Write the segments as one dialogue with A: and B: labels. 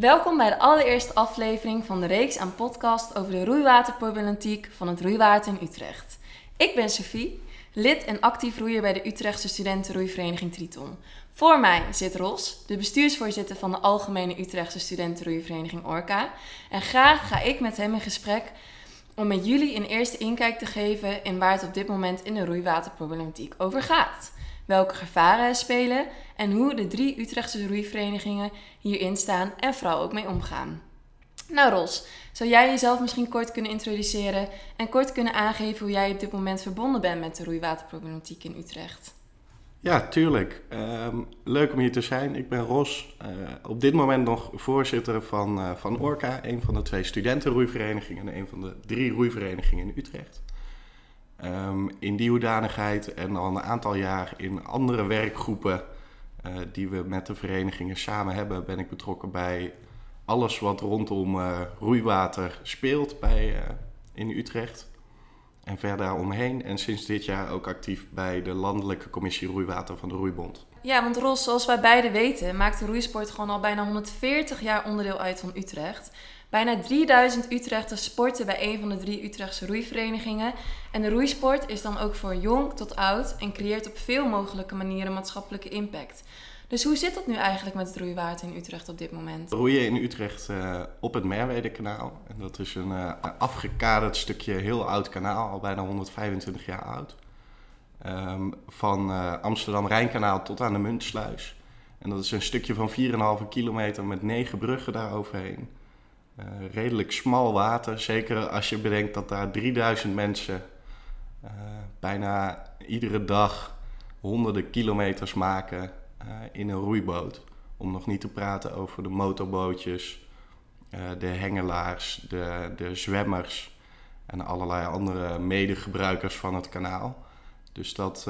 A: Welkom bij de allereerste aflevering van de reeks aan podcast over de roeiwaterproblematiek van het roeiwater in Utrecht. Ik ben Sophie, lid en actief roeier bij de Utrechtse Studentenroeivereniging Triton. Voor mij zit Ros, de bestuursvoorzitter van de Algemene Utrechtse Studentenroeivereniging Orca. En graag ga ik met hem in gesprek om met jullie een eerste inkijk te geven in waar het op dit moment in de roeiwaterproblematiek over gaat. Welke gevaren er spelen en hoe de drie Utrechtse roeiverenigingen hierin staan en vooral ook mee omgaan. Nou Ros, zou jij jezelf misschien kort kunnen introduceren en kort kunnen aangeven hoe jij op dit moment verbonden bent met de roeiwaterproblematiek in Utrecht?
B: Ja, tuurlijk. Ehm, leuk om hier te zijn. Ik ben Ros, uh, op dit moment nog voorzitter van, uh, van Orca, een van de twee studentenroeiverenigingen en een van de drie roeiverenigingen in Utrecht. Um, in die hoedanigheid en al een aantal jaar in andere werkgroepen uh, die we met de verenigingen samen hebben, ben ik betrokken bij alles wat rondom roeiwater speelt bij, in Utrecht en verder omheen. En sinds dit jaar ook actief bij de Landelijke Commissie Roeiwater van de Roeibond.
A: Ja, want Ros, zoals wij beiden weten, maakt de roeisport gewoon al bijna 140 jaar onderdeel uit van Utrecht. Bijna 3000 Utrechters sporten bij een van de drie Utrechtse roeiverenigingen. En de roeisport is dan ook voor jong tot oud en creëert op veel mogelijke manieren maatschappelijke impact. Dus hoe zit dat nu eigenlijk met het roeiwater in Utrecht op dit moment?
B: Roeien in Utrecht uh, op het Merwedekanaal. En dat is een uh, afgekaderd stukje heel oud kanaal, al bijna 125 jaar oud. Um, van uh, Amsterdam-Rijnkanaal tot aan de Muntsluis. En dat is een stukje van 4,5 kilometer met negen bruggen daaroverheen. Redelijk smal water, zeker als je bedenkt dat daar 3000 mensen bijna iedere dag honderden kilometers maken uh, in een roeiboot. Om nog niet te praten over de motorbootjes, de hengelaars, de, de zwemmers en allerlei andere medegebruikers van het kanaal. Dus dat,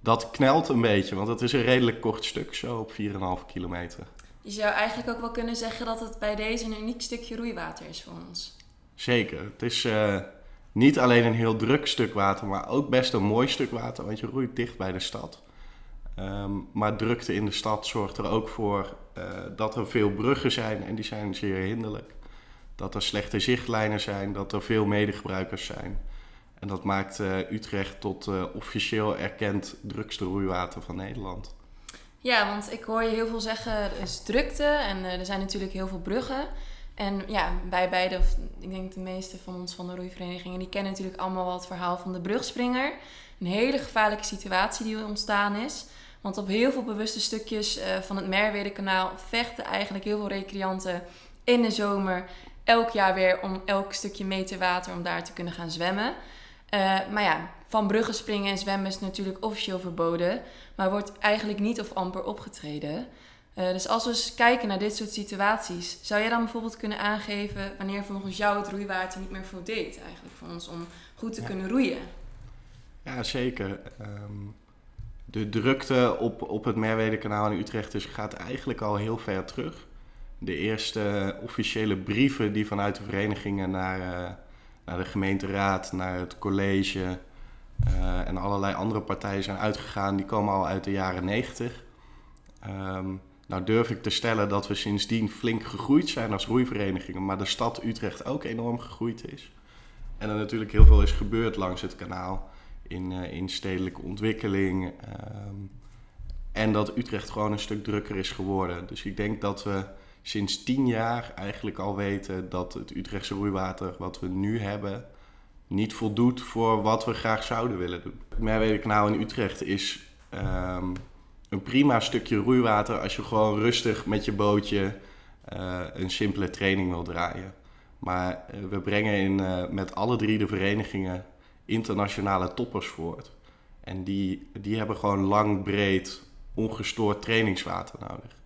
B: dat knelt een beetje, want het is een redelijk kort stuk, zo op 4,5 kilometer.
A: Je zou eigenlijk ook wel kunnen zeggen dat het bij deze een uniek stukje roeiwater is voor ons.
B: Zeker. Het is uh, niet alleen een heel druk stuk water, maar ook best een mooi stuk water, want je roeit dicht bij de stad. Um, maar drukte in de stad zorgt er ook voor uh, dat er veel bruggen zijn en die zijn zeer hinderlijk. Dat er slechte zichtlijnen zijn, dat er veel medegebruikers zijn. En dat maakt uh, Utrecht tot officieel erkend drukste roeiwater van Nederland.
A: Ja, want ik hoor je heel veel zeggen, er is drukte en er zijn natuurlijk heel veel bruggen. En ja, wij beide, of ik denk de meeste van ons van de roeiverenigingen, die kennen natuurlijk allemaal wel het verhaal van de brugspringer. Een hele gevaarlijke situatie die ontstaan is. Want op heel veel bewuste stukjes uh, van het Merwede-kanaal vechten eigenlijk heel veel recreanten in de zomer elk jaar weer om elk stukje meter water om daar te kunnen gaan zwemmen. Uh, maar ja, van bruggen springen en zwemmen is natuurlijk officieel verboden, maar wordt eigenlijk niet of amper opgetreden. Uh, dus als we eens kijken naar dit soort situaties, zou jij dan bijvoorbeeld kunnen aangeven wanneer volgens jou het roeiwater niet meer voldeed eigenlijk voor ons om goed te ja. kunnen roeien?
B: Ja, zeker. Um de drukte op, op het Merwedekanaal in Utrecht is, gaat eigenlijk al heel ver terug. De eerste officiële brieven die vanuit de verenigingen naar, uh, naar de gemeenteraad, naar het college uh, en allerlei andere partijen zijn uitgegaan, die komen al uit de jaren 90. Um, nou durf ik te stellen dat we sindsdien flink gegroeid zijn als roeiverenigingen, maar de stad Utrecht ook enorm gegroeid is. En er natuurlijk heel veel is gebeurd langs het kanaal in, uh, in stedelijke ontwikkeling. Um, en dat Utrecht gewoon een stuk drukker is geworden. Dus ik denk dat we sinds tien jaar eigenlijk al weten dat het Utrechtse roeiwater wat we nu hebben niet voldoet voor wat we graag zouden willen doen. Het Merwedekanaal in Utrecht is um, een prima stukje roeiwater als je gewoon rustig met je bootje uh, een simpele training wil draaien. Maar uh, we brengen in, uh, met alle drie de verenigingen internationale toppers voort. En die, die hebben gewoon lang, breed, ongestoord trainingswater nodig.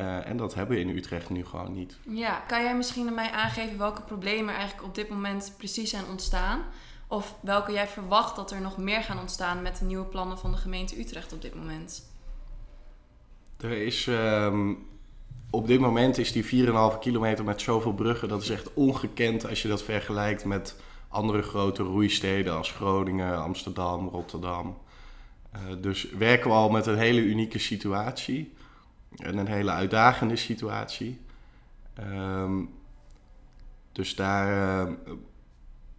B: Uh, en dat hebben we in Utrecht nu gewoon niet.
A: Ja, kan jij misschien aan mij aangeven welke problemen er eigenlijk op dit moment precies zijn ontstaan? Of welke jij verwacht dat er nog meer gaan ontstaan met de nieuwe plannen van de gemeente Utrecht op dit moment?
B: Er is um, op dit moment is die 4,5 kilometer met zoveel bruggen, dat is echt ongekend als je dat vergelijkt met andere grote roeisteden als Groningen, Amsterdam, Rotterdam. Uh, dus werken we al met een hele unieke situatie. En een hele uitdagende situatie. Ehm, dus daar, uh,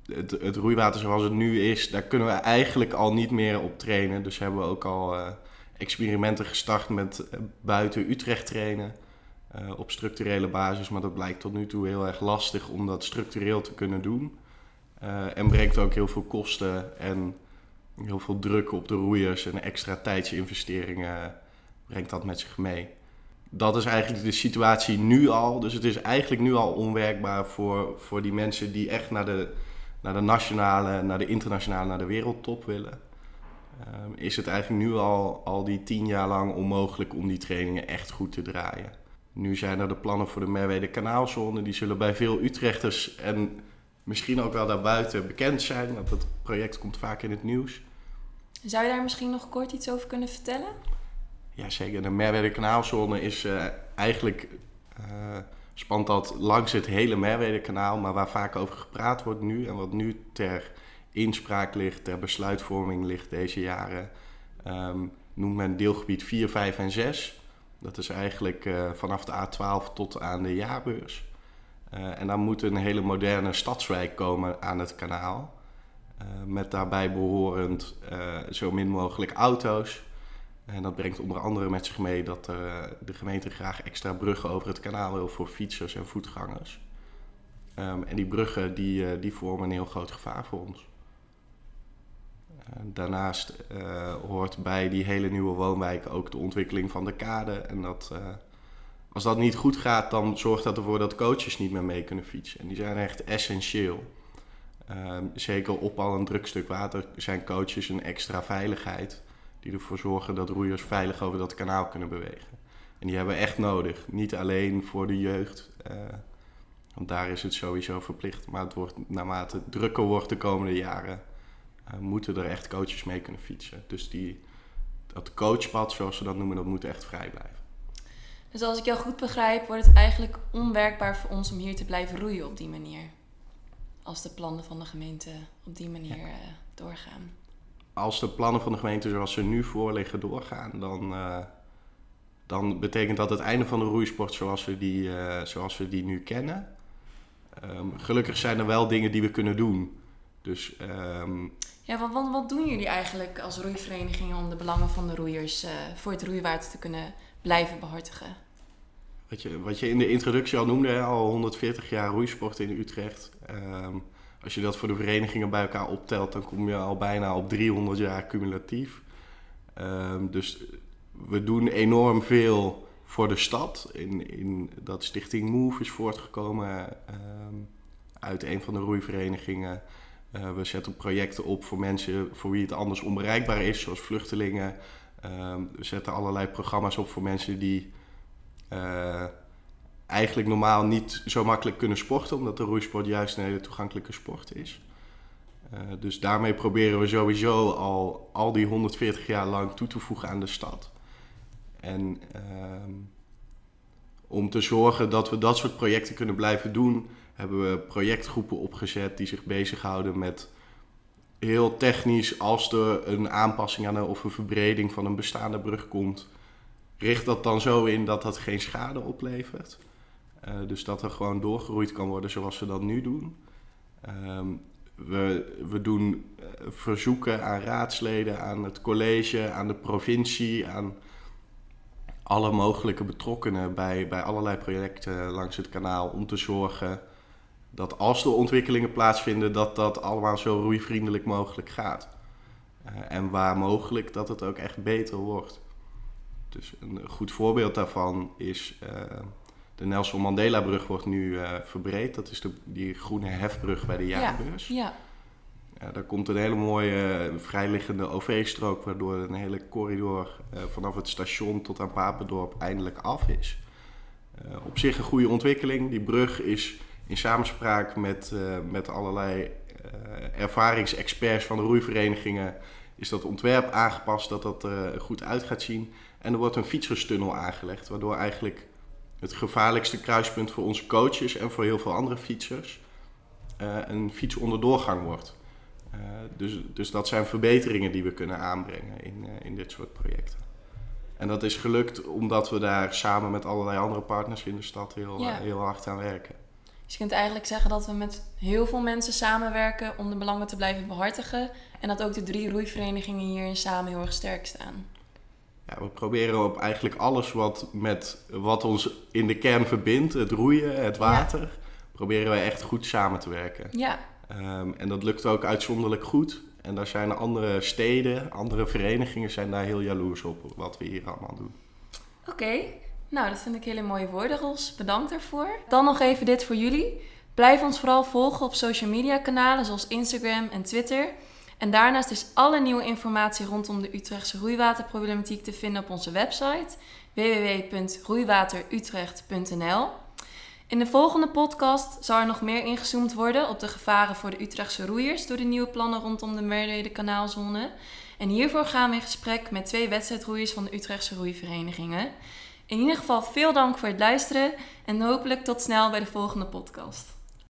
B: het, het, roeiwater zoals het nu is, daar kunnen we eigenlijk al niet meer op trainen. Dus hebben we ook al uh, experimenten gestart met buiten Utrecht trainen. Op structurele basis, maar dat blijkt tot nu toe heel erg lastig om dat structureel te kunnen doen. En brengt ook heel veel kosten en heel veel druk op de roeiers en extra tijdsinvesteringen brengt dat met zich mee. Dat is eigenlijk de situatie nu al. Dus het is eigenlijk nu al onwerkbaar voor, voor die mensen die echt naar de, naar de nationale, naar de internationale, naar de wereldtop willen. Um, is het eigenlijk nu al, al die tien jaar lang onmogelijk om die trainingen echt goed te draaien. Nu zijn er de plannen voor de Merwede Kanaalzone. Die zullen bij veel Utrechters en misschien ook wel daarbuiten bekend zijn. Want het project komt vaak in het nieuws.
A: Zou je daar misschien nog kort iets over kunnen vertellen?
B: Ja, zeker. De Merwede Kanaalzone is uh, eigenlijk... Uh, spant dat langs het hele Merwede kanaal, maar waar vaak over gepraat wordt nu en wat nu ter inspraak ligt, ter besluitvorming ligt deze jaren, um, noemt men deelgebied 4, 5 en 6. Dat is eigenlijk uh, vanaf de A12 tot aan de jaarbeurs. En dan moet een hele moderne stadswijk komen aan het kanaal. Met daarbij behorend zo min mogelijk auto's. En dat brengt onder andere met zich mee dat de gemeente graag extra bruggen over het kanaal wil voor fietsers en voetgangers. Um, en die bruggen die, die vormen een heel groot gevaar voor ons. Daarnaast uh, hoort bij die hele nieuwe woonwijk ook de ontwikkeling van de kade. En dat, als dat niet goed gaat, dan zorgt dat ervoor dat coaches niet meer mee kunnen fietsen. En die zijn echt essentieel. Uh, zeker op al een druk stuk water zijn coaches een extra veiligheid. Die ervoor zorgen dat roeiers veilig over dat kanaal kunnen bewegen. En die hebben we echt nodig. Niet alleen voor de jeugd. Uh, want daar is het sowieso verplicht. Maar het wordt naarmate het drukker wordt de komende jaren uh, moeten er echt coaches mee kunnen fietsen. Dus die, dat coachpad, zoals ze dat noemen, dat moet echt vrij blijven.
A: Dus als ik jou goed begrijp, wordt het eigenlijk onwerkbaar voor ons om hier te blijven roeien op die manier. Als de plannen van de gemeente op die manier ja. uh, doorgaan.
B: Als de plannen van de gemeente zoals ze nu voor liggen doorgaan, dan, uh, dan betekent dat het einde van de roeisport zoals we die, uh, zoals we die nu kennen. Um, gelukkig zijn er wel dingen die we kunnen doen. Dus um,
A: ja, wat, wat, wat, doen jullie eigenlijk als roeiverenigingen om de belangen van de roeiers uh, voor het roeiwater te kunnen blijven behartigen?
B: Wat je, wat je in de introductie al noemde, hè, al 140 jaar roeisport in Utrecht. Um, als je dat voor de verenigingen bij elkaar optelt, dan kom je al bijna op 300 jaar cumulatief. Um, dus we doen enorm veel voor de stad. In, in dat Stichting Move is voortgekomen um, uit een van de roeiverenigingen. Uh, we zetten projecten op voor mensen voor wie het anders onbereikbaar is, zoals vluchtelingen. Uh, we zetten allerlei programma's op voor mensen die uh, eigenlijk normaal niet zo makkelijk kunnen sporten, omdat de roeisport juist een hele toegankelijke sport is. Uh, dus daarmee proberen we sowieso al, al die 140 jaar lang toe te voegen aan de stad. En ehm, om te zorgen dat we dat soort projecten kunnen blijven doen, hebben we projectgroepen opgezet die zich bezighouden met heel technisch, als er een aanpassing aan of een verbreding van een bestaande brug komt, richt dat dan zo in dat dat geen schade oplevert. Uh, dus dat er gewoon doorgeroeid kan worden zoals we dat nu doen. Um, we, we doen uh, verzoeken aan raadsleden, aan het college, aan de provincie, aan alle mogelijke betrokkenen bij, bij allerlei projecten langs het kanaal om te zorgen dat als er ontwikkelingen plaatsvinden, dat dat allemaal zo roeivriendelijk mogelijk gaat. Uh, en waar mogelijk dat het ook echt beter wordt. Dus een goed voorbeeld daarvan is de Nelson Mandela brug wordt nu uh, verbreed. Dat is de, die groene hefbrug bij de jaarbeurs.
A: Ja,
B: ja. daar komt een hele mooie vrijliggende OV-strook, waardoor een hele corridor vanaf het station tot aan Papendorp eindelijk af is. op zich een goede ontwikkeling. Die brug is in samenspraak met, met allerlei ervaringsexperts van de roeiverenigingen is dat ontwerp aangepast, dat dat er goed uit gaat zien. En er wordt een fietserstunnel aangelegd, waardoor eigenlijk het gevaarlijkste kruispunt voor onze coaches en voor heel veel andere fietsers uh, een fiets onder doorgang wordt. dus, dus dat zijn verbeteringen die we kunnen aanbrengen in, in dit soort projecten. En dat is gelukt omdat we daar samen met allerlei andere partners in de stad heel,
A: Ja.
B: heel hard aan werken.
A: Dus je kunt eigenlijk zeggen dat we met heel veel mensen samenwerken om de belangen te blijven behartigen. En dat ook de drie roeiverenigingen hierin samen heel erg sterk staan.
B: Ja, we proberen op eigenlijk alles wat, met, wat ons in de kern verbindt, het roeien, het water, proberen wij echt goed samen te werken.
A: Ja,
B: Ehm, en dat lukt ook uitzonderlijk goed. En daar zijn andere steden, andere verenigingen zijn daar heel jaloers op wat we hier allemaal doen.
A: Oké, nou dat vind ik hele mooie woorden, Ros. Bedankt daarvoor. Dan nog even dit voor jullie. Blijf ons vooral volgen op social media kanalen zoals Instagram en Twitter. En daarnaast is alle nieuwe informatie rondom de Utrechtse roeiwaterproblematiek te vinden op onze website www.roeiwaterutrecht.nl. In de volgende podcast zal er nog meer ingezoomd worden op de gevaren voor de Utrechtse roeiers door de nieuwe plannen rondom de Merwede kanaalzone. En hiervoor gaan we in gesprek met twee wedstrijdroeiers van de Utrechtse roeiverenigingen. In ieder geval veel dank voor het luisteren en hopelijk tot snel bij de volgende podcast.